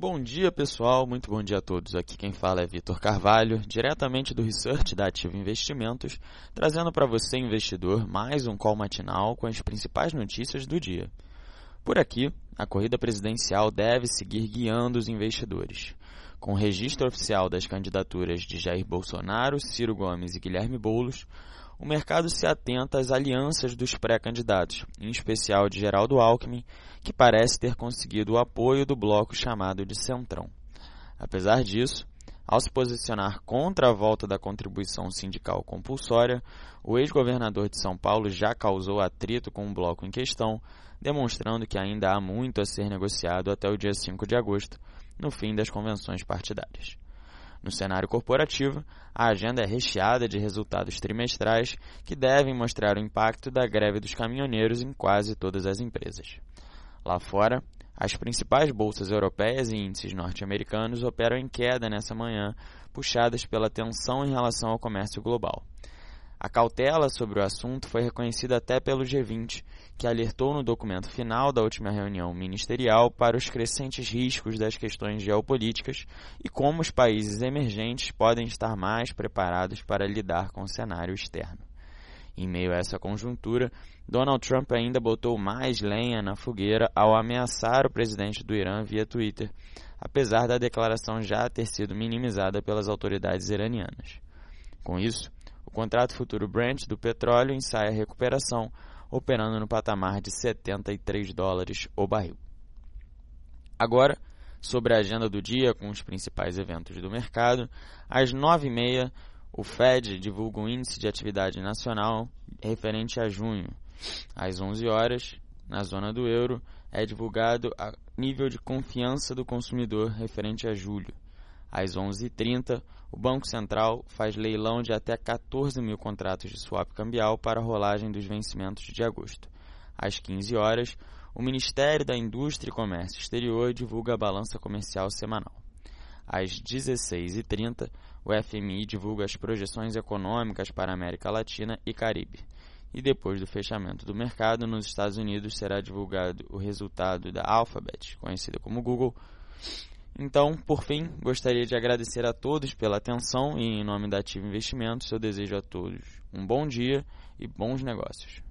Bom dia, pessoal. Muito bom dia a todos. Aqui quem fala é Vitor Carvalho, diretamente do Research da Ativo Investimentos, trazendo para você, investidor, mais um call matinal com as principais notícias do dia. Por aqui, a corrida presidencial deve seguir guiando os investidores. Com o registro oficial das candidaturas de Jair Bolsonaro, Ciro Gomes e Guilherme Boulos, o mercado se atenta às alianças dos pré-candidatos, em especial de Geraldo Alckmin, que parece ter conseguido o apoio do bloco chamado de Centrão. Apesar disso, ao se posicionar contra a volta da contribuição sindical compulsória, o ex-governador de São Paulo já causou atrito com o bloco em questão, demonstrando que ainda há muito a ser negociado até o dia 5 de agosto, no fim das convenções partidárias. No cenário corporativo, a agenda é recheada de resultados trimestrais que devem mostrar o impacto da greve dos caminhoneiros em quase todas as empresas. Lá fora, as principais bolsas europeias e índices norte-americanos operam em queda nessa manhã, puxadas pela tensão em relação ao comércio global. A cautela sobre o assunto foi reconhecida até pelo G20, que alertou no documento final da última reunião ministerial para os crescentes riscos das questões geopolíticas e como os países emergentes podem estar mais preparados para lidar com o cenário externo. Em meio a essa conjuntura, Donald Trump ainda botou mais lenha na fogueira ao ameaçar o presidente do Irã via Twitter, apesar da declaração já ter sido minimizada pelas autoridades iranianas. Com isso, o contrato futuro Brent do petróleo ensaia recuperação, operando no patamar de 73 dólares o barril. Agora, sobre a agenda do dia com os principais eventos do mercado, às 9h30 o Fed divulga o índice de atividade nacional referente a junho. Às 11 horas, na zona do euro, é divulgado o nível de confiança do consumidor referente a julho. Às 11h30, o Banco Central faz leilão de até 14 mil contratos de swap cambial para a rolagem dos vencimentos de agosto. Às 15 horas, o Ministério da Indústria e Comércio Exterior divulga a balança comercial semanal. Às 16h30, o FMI divulga as projeções econômicas para a América Latina e Caribe. E depois do fechamento do mercado, nos Estados Unidos será divulgado o resultado da Alphabet, conhecida como Google, então, por fim, gostaria de agradecer a todos pela atenção e, em nome da Ativa Investimentos, eu desejo a todos um bom dia e bons negócios.